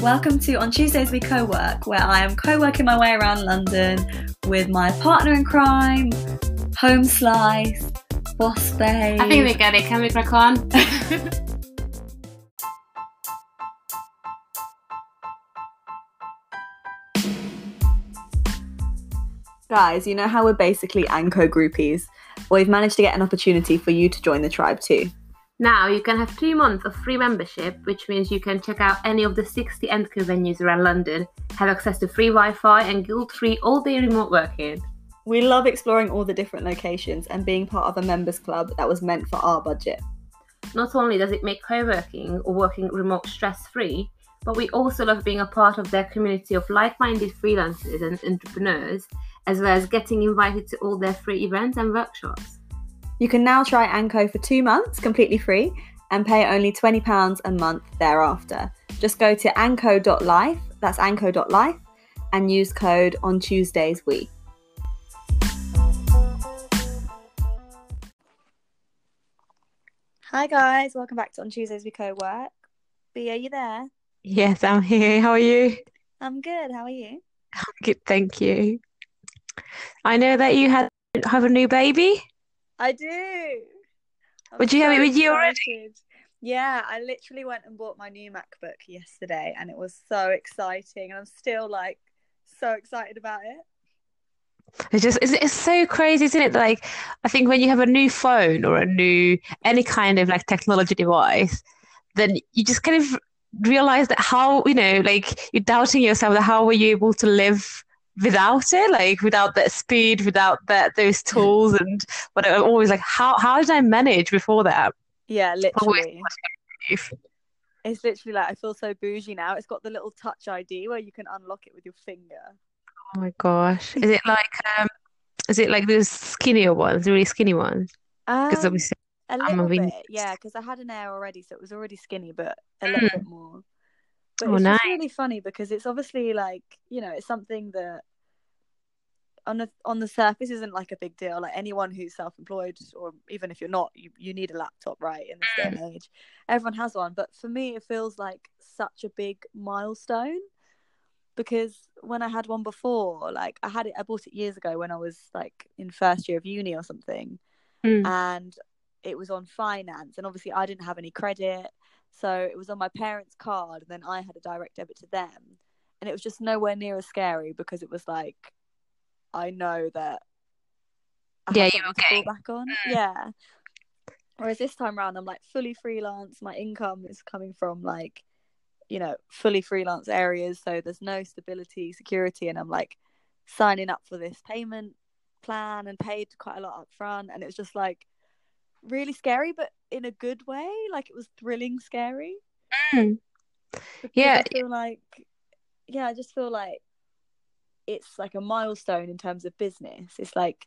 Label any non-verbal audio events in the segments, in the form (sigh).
Welcome to On Tuesdays We Co work, where I am co working my way around London with my partner in crime, Home Slice, Boss Babe. I think we get it. Can we crack on? (laughs) Guys, you know how we're basically Anko groupies? Well, we've managed to get an opportunity for you to join the tribe too. Now you can have three months of free membership, which means you can check out any of the 60 Endco venues around London, have access to free Wi-Fi and guilt-free all-day remote working. We love exploring all the different locations and being part of a members club that was meant for our budget. Not only does it make co-working or working remote stress-free, but we also love being a part of their community of like-minded freelancers and entrepreneurs, as well as getting invited to all their free events and workshops. You can now try Anko for two months completely free and pay only £20 a month thereafter. Just go to anko.life, that's anko.life, and use code on Tuesdays we. Hi guys, welcome back to On Tuesdays We Co work. B, are you there? Yes, I'm here. How are you? I'm good. How are you? I'm (laughs) good, thank you. I know that you had have a new baby. I do. I'm Would you have so it with you already? Yeah, I literally went and bought my new MacBook yesterday and it was so exciting and I'm still like so excited about it. It's just it's, it's so crazy, isn't it? Like I think when you have a new phone or a new any kind of like technology device, then you just kind of realize that how you know like you're doubting yourself that how were you able to live without it like without that speed without that those tools (laughs) and but I'm always like how how did I manage before that Yeah, literally. It's literally like I feel so bougie now. It's got the little touch ID where you can unlock it with your finger. oh my gosh is it like um is it like those skinnier ones the really skinny ones because Um, obviously a I'm a little wing bit, yeah, because I had an Air already, so it was already skinny, but a little Mm. bit more. But oh it's nice really funny because it's obviously like, you know, it's something that on the on the surface isn't like a big deal. Like anyone who's self-employed, or even if you're not, you you need a laptop, right? In this day and age, everyone has one. But for me, it feels like such a big milestone because when I had one before, like I had it, I bought it years ago when I was like in first year of uni or something, Mm. and it was on finance, and obviously I didn't have any credit, so it was on my parents' card, and then I had a direct debit to them, and it was just nowhere near as scary because it was like I know that I yeah have you something were to fall getting back on. Mm. Yeah. Whereas this time around, I'm like fully freelance. My income is coming from like, you know, fully freelance areas. So there's no stability, security. And I'm like signing up for this payment plan and paid quite a lot up front. And it was just like really scary, but in a good way. Like it was thrilling scary Mm. yeah I feel like, yeah, I just feel like it's like a milestone in terms of business. It's like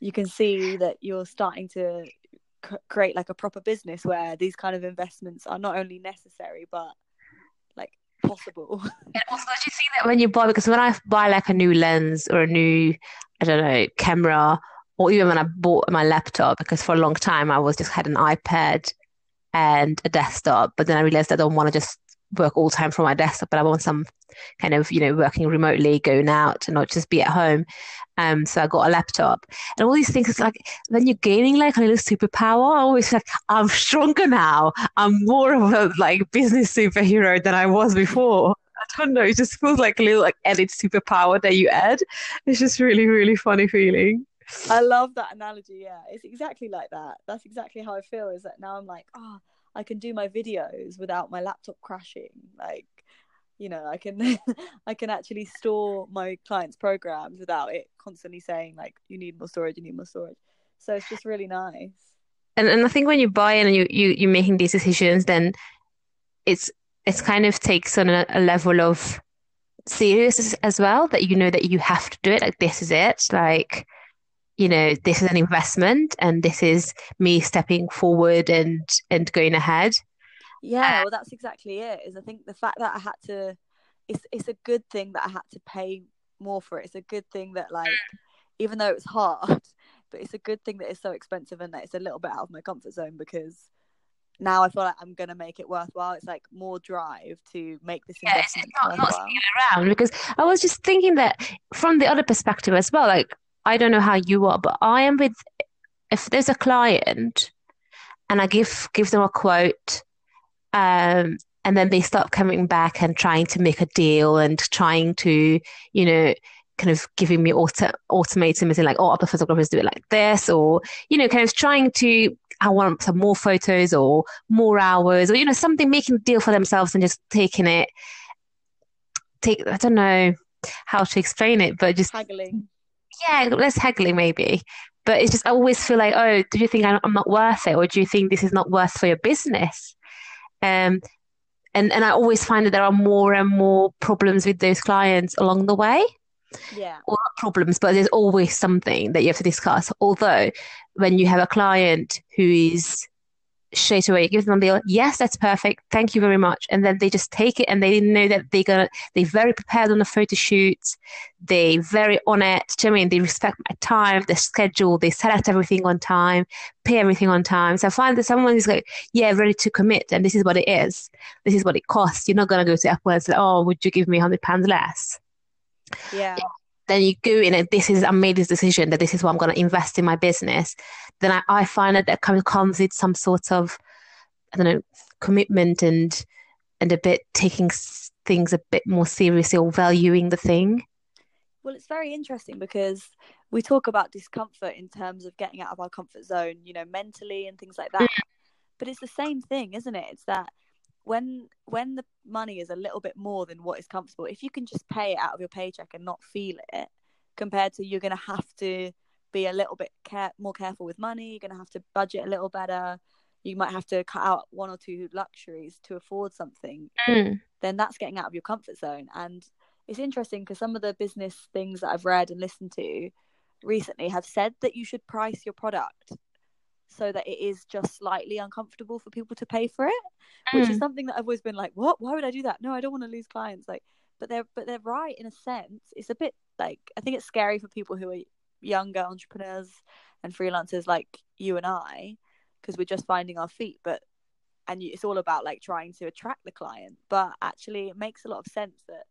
you can see that you're starting to c- create like a proper business where these kind of investments are not only necessary but like possible. (laughs) And also, did you see that when you buy, because when I buy like a new lens or a new, I don't know, camera, or even when I bought my laptop, because for a long time I was just had an iPad and a desktop, but then I realized I don't want to just work all time from my desktop, but I want some kind of, you know, working remotely, going out and not just be at home. Um, so I got a laptop and all these things. It's like when you're gaining like a little superpower, I always like I'm stronger now. I'm more of a like business superhero than I was before. I don't know. It just feels like a little like added superpower that you add. It's just really, really funny feeling. I love that analogy. Yeah, it's exactly like that. That's exactly how I feel. Is that now I'm like, oh, I can do my videos without my laptop crashing. Like, you know, I can, (laughs) I can actually store my clients' programs without it constantly saying like, you need more storage, you need more storage. So it's just really nice. And and I think when you buy in and you you you're making these decisions, then it's it's kind of takes on a, a level of seriousness as well that you know that you have to do it. Like this is it. Like you know this is an investment and this is me stepping forward and and going ahead. Yeah, uh, well, that's exactly it. Is I think the fact that I had to, it's it's a good thing that I had to pay more for it. It's a good thing that like, even though it's hard, (laughs) but it's a good thing that it's so expensive and that it's a little bit out of my comfort zone because now I feel like I'm gonna make it worthwhile. It's like more drive to make this Yeah, it's investment not, not around because I was just thinking that from the other perspective as well. Like, I don't know how you are, but I am with, if there's a client and I give give them a quote, um, and then they start coming back and trying to make a deal and trying to, you know, kind of giving me auto ultimatums and like, oh, other photographers do it like this, or you know, kind of trying to, I want some more photos or more hours, or you know, something making a deal for themselves and just taking it. Take, I don't know how to explain it, but just Haggling. Yeah, less haggling maybe. But it's just I always feel like, oh, do you think I'm not worth it, or do you think this is not worth for your business? Um, and and I always find that there are more and more problems with those clients along the way, Yeah. or not problems, but there's always something that you have to discuss. Although when you have a client who is straight away gives them the deal, yes, that's perfect, thank you very much, and then they just take it and they know that they're gonna they're very prepared on the photo shoots, they very on it. Do you know I mean they respect my time, the schedule, they select everything on time, pay everything on time. So I find that someone is like, yeah, ready to commit, and this is what it is, this is what it costs. You're not gonna go to Apple and say, oh, would you give me hundred pounds less? Yeah. then you go in and this is I made this decision that this is what I'm going to invest in my business, then I, I find that that kind of comes with some sort of I don't know commitment and and a bit taking things a bit more seriously or valuing the thing. Well, it's very interesting because we talk about discomfort in terms of getting out of our comfort zone, you know, mentally and things like that. Mm. But it's the same thing, isn't it? It's that when when the money is a little bit more than what is comfortable, if you can just pay it out of your paycheck and not feel it, compared to you're going to have to be a little bit care- more careful with money, you're going to have to budget a little better. You might have to cut out one or two luxuries to afford something Mm. then that's getting out of your comfort zone. And it's interesting because some of the business things that I've read and listened to recently have said that you should price your product so that it is just slightly uncomfortable for people to pay for it, which is Mm. something that I've always been like, what? Why would I do that? No, I don't want to lose clients. Like, but they're but they're right in a sense. It's a bit like I think it's scary for people who are younger entrepreneurs and freelancers like you and I because we're just finding our feet. But and it's all about like trying to attract the client but actually it makes a lot of sense that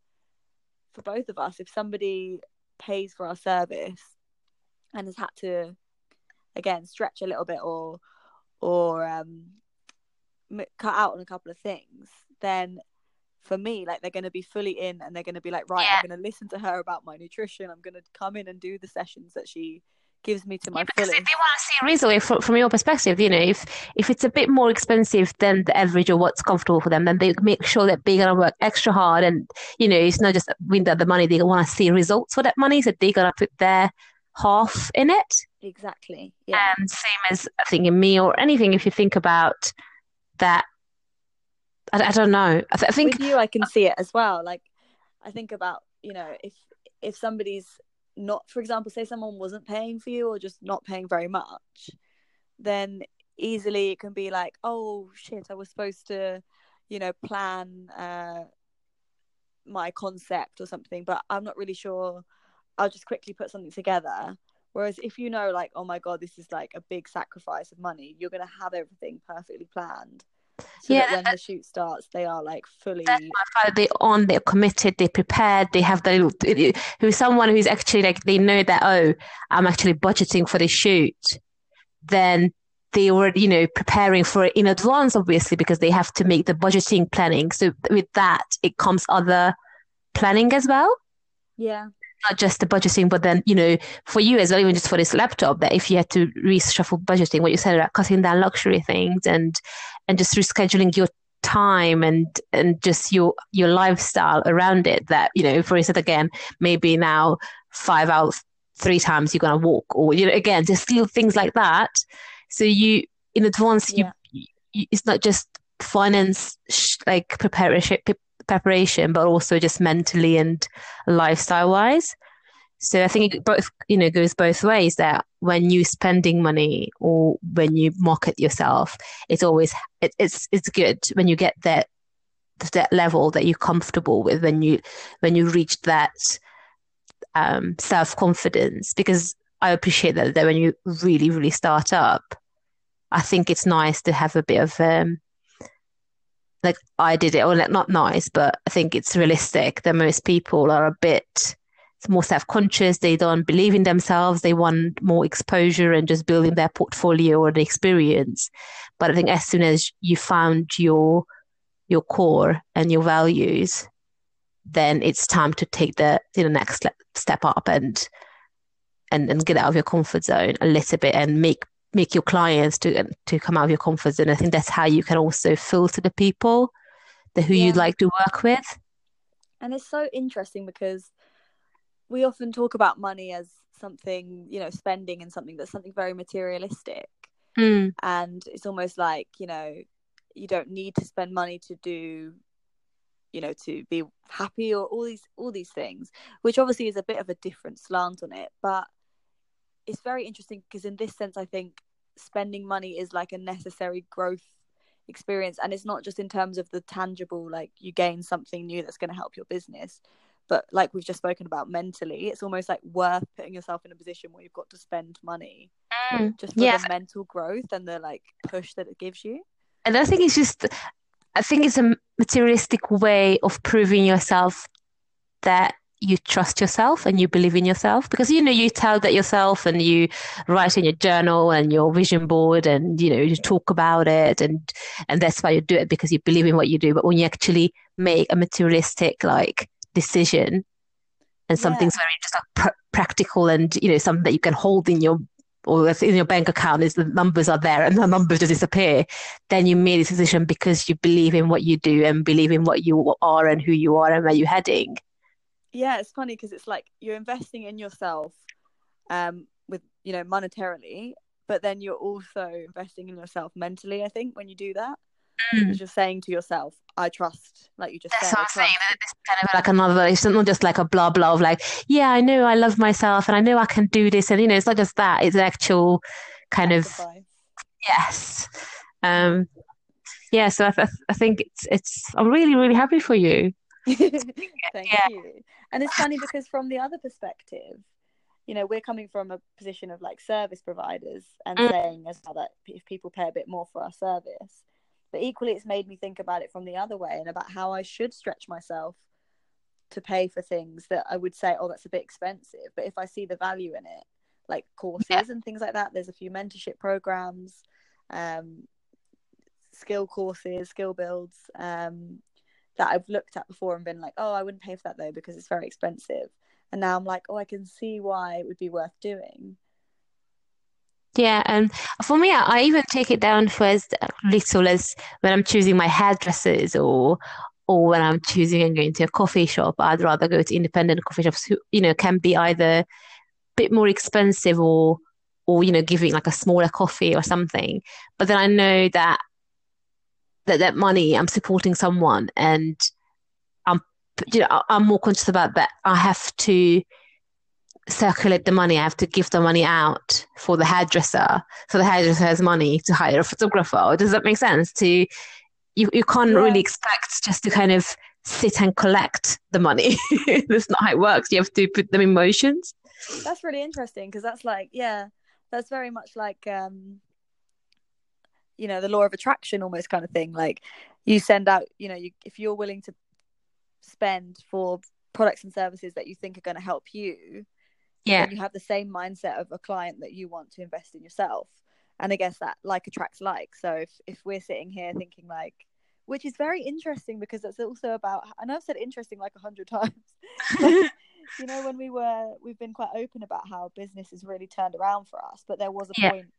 for both of us if somebody pays for our service and has had to again stretch a little bit or or um cut out on a couple of things then for me like they're going to be fully in and they're going to be like right Yeah. i'm going to listen to her about my nutrition i'm going to come in and do the sessions that she gives me to my Yeah, because if they want to see a result from, from your perspective, you know, if if it's a bit more expensive than the average or what's comfortable for them, then they make sure that they're gonna work extra hard, and you know, it's not just win the the money; they want to see results for that money, so they're gonna put their half in it. exactly yeah And same as I think in me or anything, if you think about that, I, I don't know. I, th- I think with you i can see it as well. Like i think about you know if if somebody's not for example say someone wasn't paying for you or just not paying very much then easily it can be like oh shit i was supposed to you know plan uh my concept or something but i'm not really sure. I'll just quickly put something together. Whereas if you know like oh my god this is like a big sacrifice of money you're going to have everything perfectly planned so Yeah, that when the shoot starts they are like fully that's my father. They're on, they're committed, they're prepared, they have the little, who's someone who's actually like, they know that, oh, I'm actually budgeting for the shoot. Then they were, you know, preparing for it in advance, obviously, because they have to make the budgeting planning. So with that, it comes other planning as well. yeah Not just the budgeting, but then, you know, for you as well, even just for this laptop, that if you had to reshuffle budgeting, what you said about cutting down luxury things and and just rescheduling your time and and just your your lifestyle around it that you know for instance again maybe now five out three times you're going to walk or you know again just little things like that so you in advance you, Yeah. you it's not just finance sh- like preparation pre- preparation but also just mentally and lifestyle wise so i think it both you know goes both ways that when you're spending money or when you market yourself it's always it, it's it's good when you get that that level that you're comfortable with when you when you reach that um, self confidence because I appreciate that that when you really really start up, I think it's nice to have a bit of um, like I did it, or like not nice, but I think it's realistic that most people are a bit more self-conscious. They don't believe in themselves. They want more exposure and just building their portfolio or the experience. But I think as soon as you found your your core and your values, then it's time to take the you know next step up and and and get out of your comfort zone a little bit and make make your clients to to come out of your comfort zone. I think that's how you can also filter the people, the who yeah. you'd like to work with. And it's so interesting because we often talk about money as something, you know, spending and something that's something very materialistic. Mm. And it's almost like, you know, you don't need to spend money to do you know to be happy or all these all these things which obviously is a bit of a different slant on it but it's very interesting because in this sense i think spending money is like a necessary growth experience. And it's not just in terms of the tangible like you gain something new that's going to help your business but like we've just spoken about mentally it's almost like worth putting yourself in a position where you've got to spend money mm, just for yeah. the mental growth and the like push that it gives you. And i think it's just i think it's a materialistic way of proving yourself that you trust yourself and you believe in yourself? Because you know you tell that yourself and you write in your journal and your vision board and you know you talk about it and and that's why you do it because you believe in what you do. But when you actually make a materialistic like decision and something's yeah. very just like pr- practical and you know something that you can hold in your or in your bank account is the numbers are there and the numbers just disappear then you made a decision because you believe in what you do and believe in what you are and who you are and where you're heading yeah it's funny because it's like you're investing in yourself um with you know monetarily but then you're also investing in yourself mentally i think when you do that mm. you're saying to yourself i trust like you just That's said, what i'm saying it's kind of like another it's not just like a blah blah of like yeah i know i love myself and i know i can do this and you know it's not just that it's actual kind Sacrifice. of yes um yeah so I, th- I think it's it's i'm really really happy for you (laughs) Thank yeah. you. And it's funny because from the other perspective, you know, we're coming from a position of like service providers and mm. saying as well that if people pay a bit more for our service, but equally it's made me think about it from the other way and about how I should stretch myself to pay for things that I would say, oh, that's a bit expensive. But if I see the value in it, like courses yeah. and things like that, there's a few mentorship programs, um, skill courses, skill builds, um, that I've looked at before and been like, oh, I wouldn't pay for that though because it's very expensive. And now I'm like, oh, I can see why it would be worth doing. Yeah, and for me, I even take it down for as little as when I'm choosing my hairdressers or or when I'm choosing and going to a coffee shop. I'd rather go to independent coffee shops who, you know, can be either a bit more expensive or or you know, giving like a smaller coffee or something. But then I know that that that money I'm supporting someone and I'm you know I'm more conscious about that. I have to circulate the money. I have to give the money out for the hairdresser. So the hairdresser has money to hire a photographer. Does that make sense? To you you can't yeah. really expect just to kind of sit and collect the money. (laughs) That's not how it works. You have to put them in motions. That's really interesting because that's like yeah that's very much like um you know the law of attraction almost kind of thing. Like you send out you know you, if you're willing to spend for products and services that you think are going to help you yeah. you have the same mindset of a client that you want to invest in yourself. And i guess that like attracts like so if, if we're sitting here thinking like which is very interesting because it's also about and i've said interesting like a hundred (laughs) times. (laughs) You know when we were we've been quite open about how business has really turned around for us but there was a yeah. point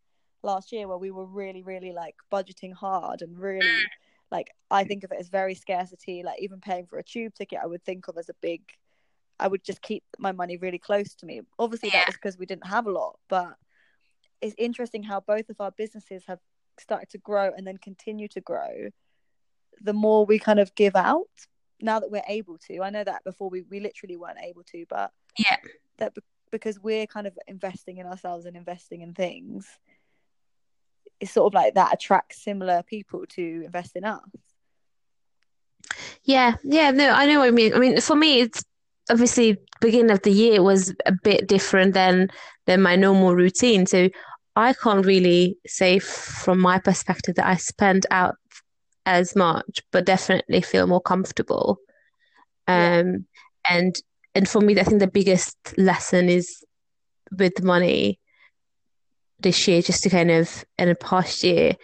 last year where we were really really like budgeting hard and really mm. like i think of it as very scarcity. Like even paying for a tube ticket i would think of as a big i would just keep my money really close to me. Obviously yeah. that was because we didn't have a lot but it's interesting how both of our businesses have started to grow and then continue to grow. The more we kind of give out now that we're able to i know that before we, we literally weren't able to but yeah. that be- because we're kind of investing in ourselves and investing in things it's sort of like that attracts similar people to invest in us. Yeah, yeah, no, I know what I mean. I mean, for me, it's obviously beginning of the year was a bit different than than my normal routine. So I can't really say from my perspective that I spent out as much, but definitely feel more comfortable. Yeah. Um, and and for me, I think the biggest lesson is with money this year, just to kind of in a past year,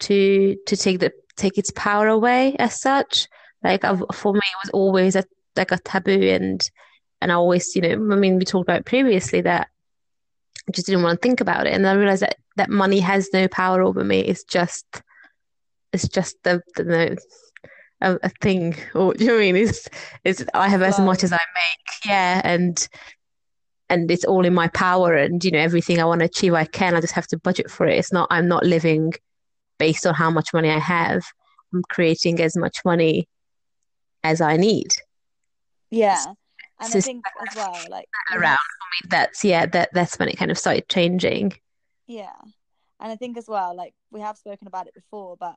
to to take the take its power away as such. Like I've, for me, it was always a like a taboo, and and I always, you know, I mean, we talked about previously that I just didn't want to think about it, and I realized that that money has no power over me. It's just it's just the, the no, a, a thing, (laughs) or do you know what I mean? It's it's I have as much as I make, yeah, and and it's all in my power, and you know everything I want to achieve, I can. I just have to budget for it. It's not I'm not living based on how much money I have. I'm creating as much money as I need. Yeah. And I think as well, like around. have- I mean, that's yeah, that that's when it kind of started changing. Yeah. And I think as well, like we have spoken about it before, but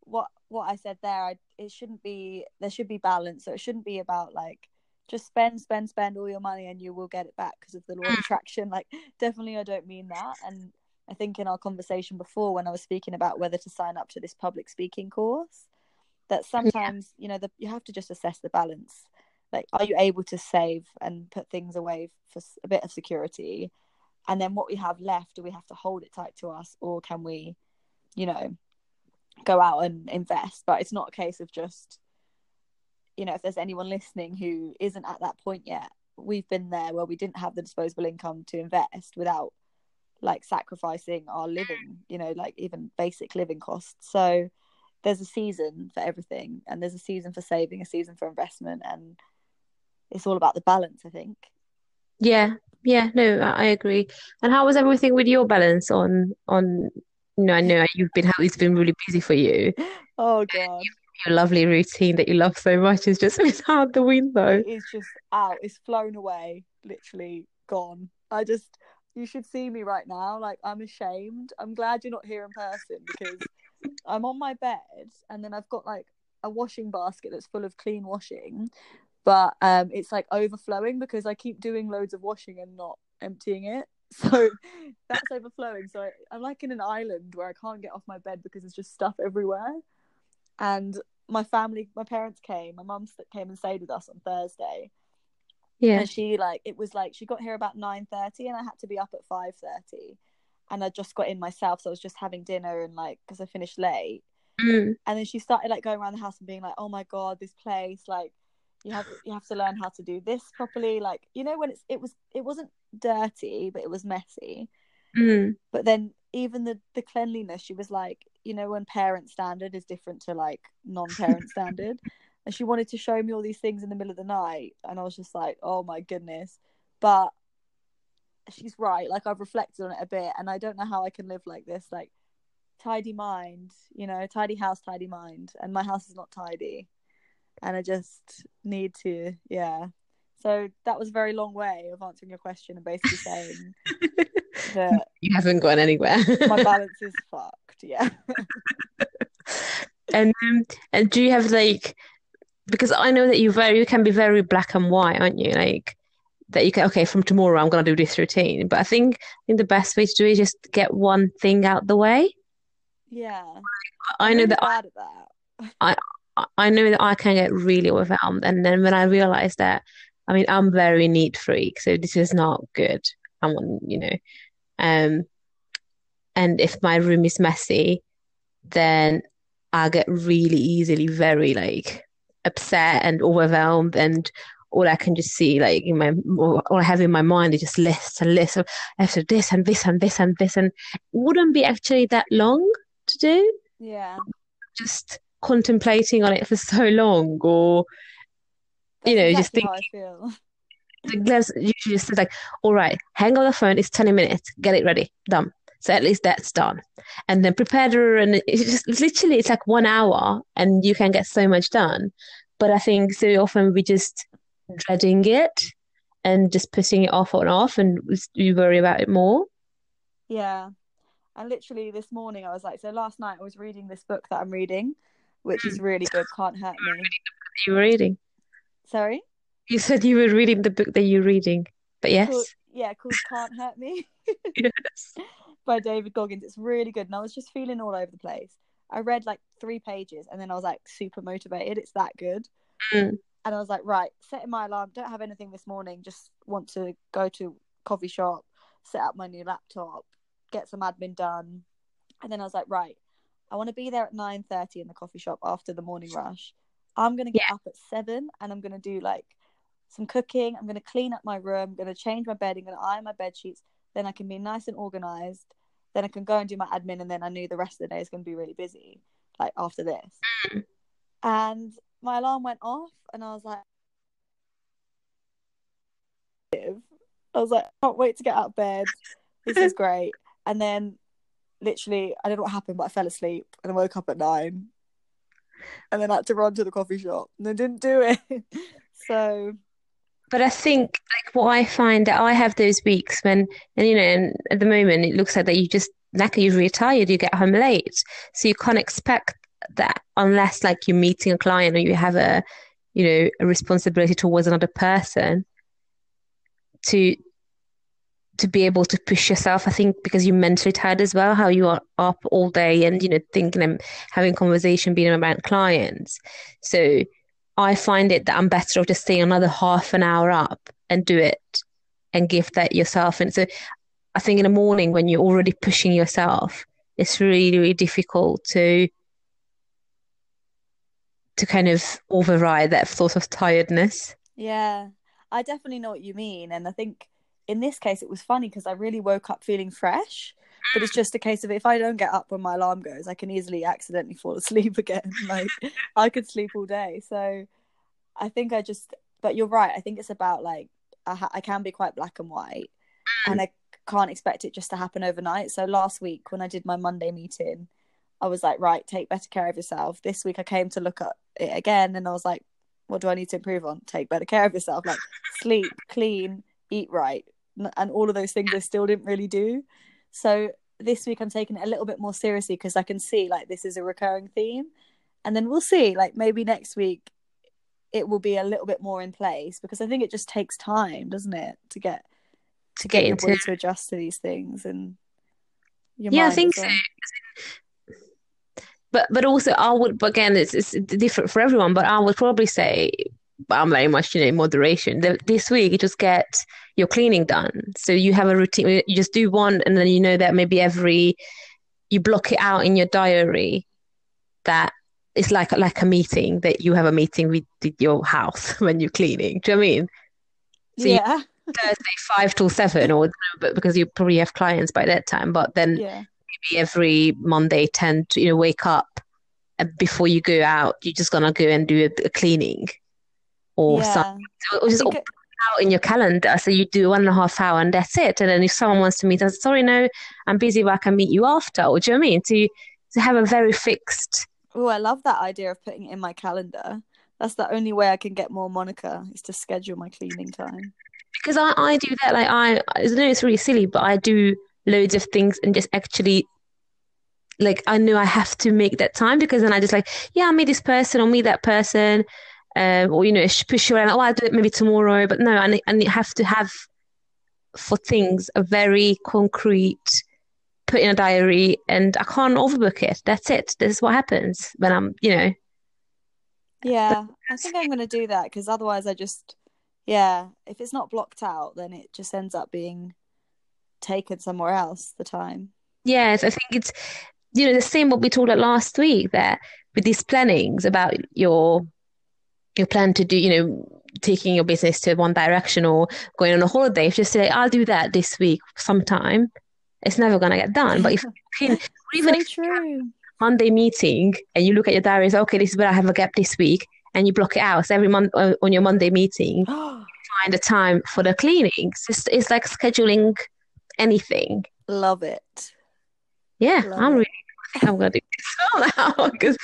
what what I said there, I, it shouldn't be there should be balance. So it shouldn't be about like just spend, spend, spend all your money and you will get it back because of the law of mm. attraction. Like definitely I don't mean that. And I think in our conversation before when I was speaking about whether to sign up to this public speaking course, that sometimes, you know, the, you have to just assess the balance. Like, are you able to save and put things away for a bit of security? And then what we have left, do we have to hold it tight to us or can we, you know, go out and invest? But it's not a case of just, you know, if there's anyone listening who isn't at that point yet, we've been there where we didn't have the disposable income to invest without like sacrificing our living, you know, like even basic living costs. So there's a season for everything and there's a season for saving, a season for investment and it's all about the balance, I think. Yeah, yeah, no, I agree. And how was everything with your balance on on you know, I know you've been it's been really busy for you. (laughs) Oh god. Your lovely routine that you love so much is just (laughs) it's out the window. It is just out. It's flown away, literally gone. I just you should see me right now. Like I'm ashamed. I'm glad you're not here in person because I'm on my bed and then I've got like a washing basket that's full of clean washing, but um it's like overflowing because I keep doing loads of washing and not emptying it. (laughs) So that's overflowing. So I, I'm like in an island where I can't get off my bed because there's just stuff everywhere. And my family, my parents came. My mum came and stayed with us on Thursday, Yeah. and she like it was like she got here about nine thirty, and I had to be up at five thirty, and I just got in myself, so I was just having dinner and like because I finished late, Mm. and then she started like going around the house and being like, "Oh my god, this place like." You have you have to learn how to do this properly. Like you know when it's it was it wasn't dirty, but it was messy. Mm. But then even the the cleanliness, she was like, you know, when parent standard is different to like non-parent (laughs) standard, and she wanted to show me all these things in the middle of the night, and I was just like, oh my goodness. But she's right. Like I've reflected on it a bit, and I don't know how I can live like this. Like tidy mind, you know, tidy house, tidy mind, and my house is not tidy, and I just need to, yeah. So that was a very long way of answering your question and basically saying (laughs) that You haven't gone anywhere. my (laughs) balance is fucked. Yeah. (laughs) And um, and do you have like because I know that you very you can be very black and white, aren't you? Like that you can okay from tomorrow I'm gonna do this routine. But I think I think the best way to do it is just get one thing out the way. Yeah. I I'm know that at that. I I know that I can get really overwhelmed, and then when I realize that, I mean, I'm very neat freak, so this is not good. I want, you know, um, and if my room is messy, then I get really easily very like upset and overwhelmed, and all I can just see, like in my, all I have in my mind is just lists and lists of after this and this and this and this, and it wouldn't be actually that long to do Yeah. just contemplating on it for so long or you know just exactly think how I feel. let's usually just like all right hang on the phone it's 20 minutes get it ready done. So at least that's done. And then prepare the and it's just literally it's like one hour and you can get so much done. But I think so often we just dreading it and just putting it off and off and we worry about it more. Yeah. And literally this morning I was like, so last night I was reading this book that I'm reading, which is mm. really good, Can't Hurt Me. you were reading Sorry? you said you were reading the book that you're reading but yes Called, yeah, called Can't Hurt Me (laughs) yes (laughs) by David Goggins. It's really good. And I was just feeling all over the place. I read like three pages and then I was like super motivated. It's that good. Mm. And I was like, right, setting my alarm. Don't have anything this morning. Just want to go to coffee shop, set up my new laptop, get some admin done. And then I was like, right, I want to be there at nine thirty in the coffee shop after the morning rush. I'm gonna get up at seven and I'm gonna do like some cooking. I'm gonna clean up my room. I'm gonna change my bedding. I'm gonna iron my bed sheets. Then I can be nice and organized. Then I can go and do my admin. And then I knew the rest of the day is gonna be really busy. Like after this, Mm. and my alarm went off, and I was like, I was like, I can't wait to get out of bed. This is (laughs) great. And then, literally, I don't know what happened, but I fell asleep and I woke up at nine, and then had to run to the coffee shop, and I didn't do it. (laughs) so But I think like what I find that I have those weeks when and you know and at the moment it looks like that you just knackered, you're retired, you get home late. So you can't expect that unless like you're meeting a client or you have a you know a responsibility towards another person to to be able to push yourself. I think because you're mentally tired as well, how you are up all day and you know thinking and having conversation, being around clients. So I find it that I'm better off just staying another half an hour up and do it and give that yourself. And so I think in the morning when you're already pushing yourself, it's really, really difficult to to kind of override that sort of tiredness. Yeah, I definitely know what you mean. And I think in this case, it was funny because I really woke up feeling fresh. But it's just a case of if I don't get up when my alarm goes, I can easily accidentally fall asleep (laughs) again. Like I could sleep all day. So I think I just, but you're right. I think it's about like, I, ha- I can be quite black and white mm. and I can't expect it just to happen overnight. So last week when I did my Monday meeting, I was like, right, take better care of yourself. This week I came to look at it again and I was like, what do I need to improve on? Take better care of yourself, like sleep, clean, eat right, and all of those things I still didn't really do. So this week I'm taking it a little bit more seriously because I can see like this is a recurring theme, and then we'll see. Like maybe next week it will be a little bit more in place because I think it just takes time, doesn't it, to get To get your into body to adjust to these things and your Yeah, I think so. But but also I would but again it's it's different for everyone, but I would probably say I'm very much you know in moderation. The, this week you just get your cleaning done. So you have a routine you just do one and then you know that maybe every you block it out in your diary that it's like like a meeting that you have a meeting with, your house (laughs) when you're cleaning. Do you know what I mean? So yeah, (laughs) Thursday five till seven or but because you probably have clients by that time, but then yeah, maybe every Monday tend to you know wake up and before you go out, you're just gonna go and do a, a cleaning or yeah. something. So it I was just think all out in your calendar. So you do one and a half hour and that's it. And then if someone wants to meet us, sorry, no, I'm busy, but I can meet you after. Or do you know I mean? To to have a very fixed. Oh, I love that idea of putting it in my calendar. That's the only way I can get more Monica is to schedule my cleaning time. Because I, I do that, like I, I know it's really silly, but I do loads of things and just actually, like I know I have to make that time because then I just like, yeah, I'll meet this person, I'll meet that person, um, or you know, push you around. Oh, I'll do it maybe tomorrow, but no, and I ne- have to have for things a very concrete, put in a diary, and I can't overbook it. That's it. This is what happens when I'm, you know, Yeah, I think I'm going to do that because otherwise I just, yeah, if it's not blocked out, then it just ends up being taken somewhere else, the time. Yes, I think it's you know the same what we talked about last week that with these plannings about your your plan to do you know taking your business to one direction or going on a holiday. If you just say I'll do that this week sometime, it's never gonna get done. But if (laughs) you can, even so if you Monday meeting and you look at your diary, and say, okay, this is where I have a gap this week, and you block it out. So every month uh, on your Monday meeting, (gasps) find a time for the cleaning. It's it's like scheduling anything. Love it. Yeah, Love I'm really. I'm gonna do this now because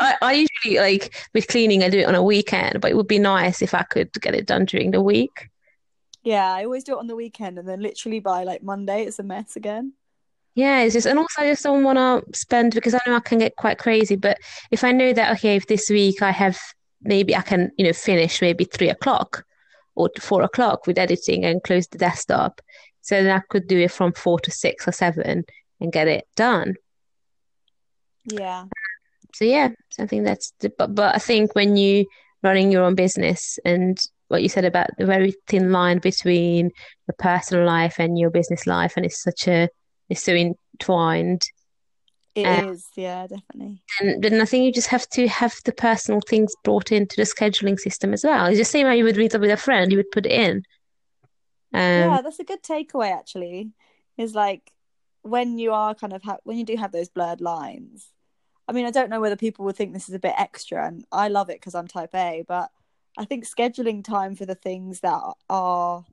I, I usually like with cleaning I do it on a weekend, but it would be nice if I could get it done during the week. Yeah, I always do it on the weekend and then literally by like Monday it's a mess again. Yeah, it's just and also I just don't want to spend because I know I can get quite crazy. But if I know that okay, if this week I have maybe I can you know finish maybe three o'clock or four o'clock with editing and close the desktop, so then I could do it from four to six or seven and get it done. Yeah. so yeah, so I think that's the, but but I think when you running your own business and what you said about the very thin line between your personal life and your business life, and it's such a it's so entwined. It Uh, is, yeah, definitely. And then I think you just have to have the personal things brought into the scheduling system as well. It's the same way you would meet up with a friend, you would put it in. Um, yeah, that's a good takeaway actually. Is like when you are kind of ha- when you do have those blurred lines. I mean, I don't know whether people would think this is a bit extra, and I love it because I'm type A, but I think scheduling time for the things that are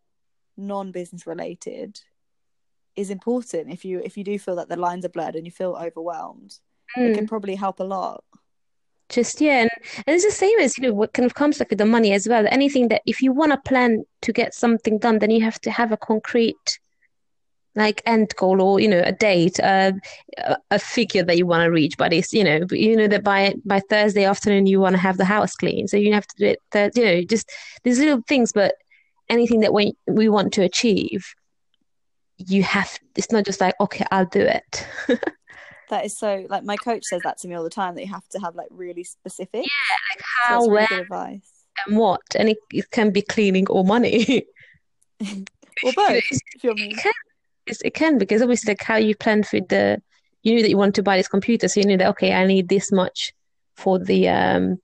non-business related is important. If you if you do feel that the lines are blurred and you feel overwhelmed, it mm. can probably help a lot. Just yeah, and, and it's the same as you know what kind of comes like with the money as well. Anything that if you want to plan to get something done, then you have to have a concrete like end goal or you know a date, uh, a, a figure that you want to reach but it's You know, you know that by by Thursday afternoon you want to have the house clean, so you have to do it. Th- you know, just these little things, but anything that we we want to achieve, you have. It's not just like okay, I'll do it. (laughs) That is so like my coach says that to me all the time that you have to have like really specific. yeah like how, that's really where, advice. and what, and it, it can be cleaning or money. (laughs) (laughs) Or both, if you're me. It can, it's, it can because obviously like how you plan for the you knew that you want to buy this computer, so you knew that okay, I need this much for the um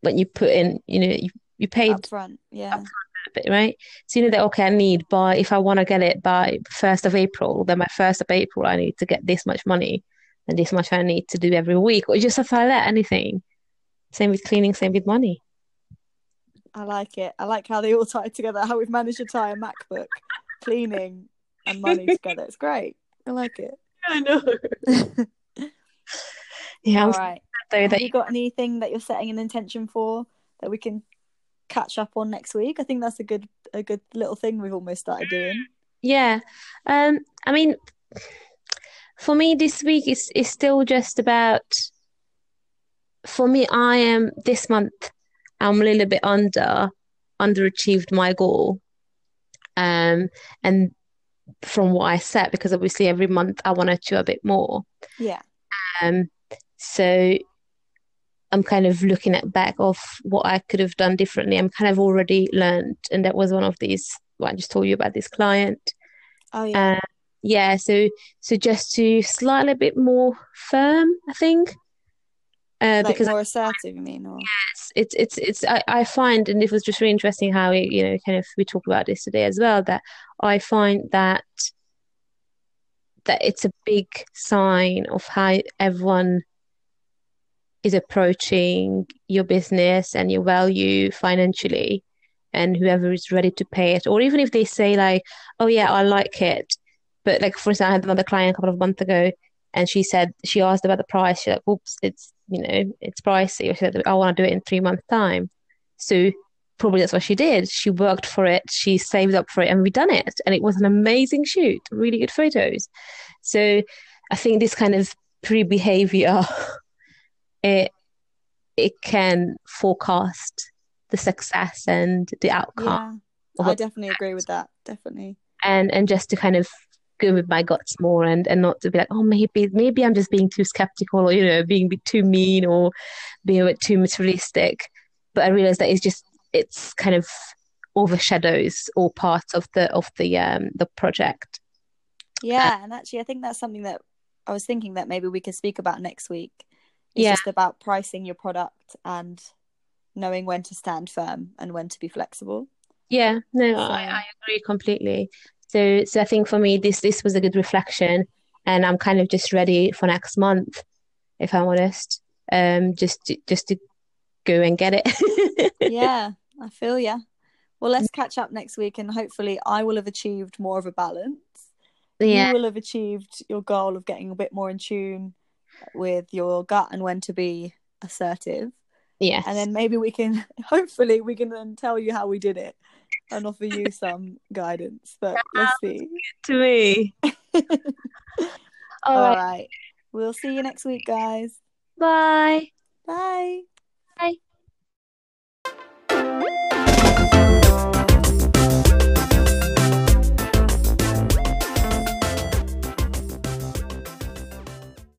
when you put in, you know, you, you paid Up front, yeah. a bit, right? So you know that okay, I need by if I want to get it by first of April, then by first of April I need to get this much money and this much I need to do every week, or just stuff like that, anything. Same with cleaning, same with money. I like it. I like how they all (laughs) tie together. How we've managed to tie a MacBook, cleaning, and money together. It's great. I like it. I know. (laughs) Yeah, all right. so Have that you got anything that you're setting an intention for that we can catch up on next week? I think that's a good a good little thing we've almost started doing. Yeah. Um, I mean, for me, this week is is still just about. For me, I am this month. I'm a little bit under underachieved my goal, um, and from what I set because obviously every month I want to do a bit more. Yeah. Um, so I'm kind of looking at back of what I could have done differently. I'm kind of already learned, and that was one of these. What I just told you about this client. Oh yeah. Uh, yeah, so so just to slightly bit more firm, I think. Uh, like because more assertive, you mean? Or it's it's it's it's I, I find and it was just really interesting how we you know kind of we talked about this today as well that I find that that it's a big sign of how everyone is approaching your business and your value financially and whoever is ready to pay it or even if they say like oh yeah I like it but like for example, I had another client a couple of months ago and she said she asked about the price. She's like oops it's you know it's pricey. Or she said I want to do it in three months time. So probably that's what she did. She worked for it. She saved up for it and we done it. And it was an amazing shoot really good photos. So I think this kind of pre-behavior (laughs) it it can forecast the success and the outcome yeah, I it. definitely agree with that. Definitely. and and just to kind of go with my guts more and and not to be like oh maybe maybe I'm just being too skeptical or you know being too mean or being a bit too materialistic but I realized that it's just it's kind of overshadows all parts of the of the um the project Yeah, and actually, I think that's something that I was thinking that maybe we could speak about next week. It's Yeah. just about pricing your product and knowing when to stand firm and when to be flexible. Yeah, no, So- I, I agree completely. So, so I think for me, this this was a good reflection, and I'm kind of just ready for next month, if I'm honest. Um, just to, just to go and get it. (laughs) yeah, I feel yeah. Well, let's catch up next week, and hopefully, I will have achieved more of a balance. Yeah, You will have achieved your goal of getting a bit more in tune with your gut and when to be assertive. yes. And then maybe we can, (laughs) hopefully, we can then tell you how we did it and offer you (laughs) some guidance. But let's see. to me. All (laughs) All right. right. We'll see you next week, guys. Bye. Bye. Bye.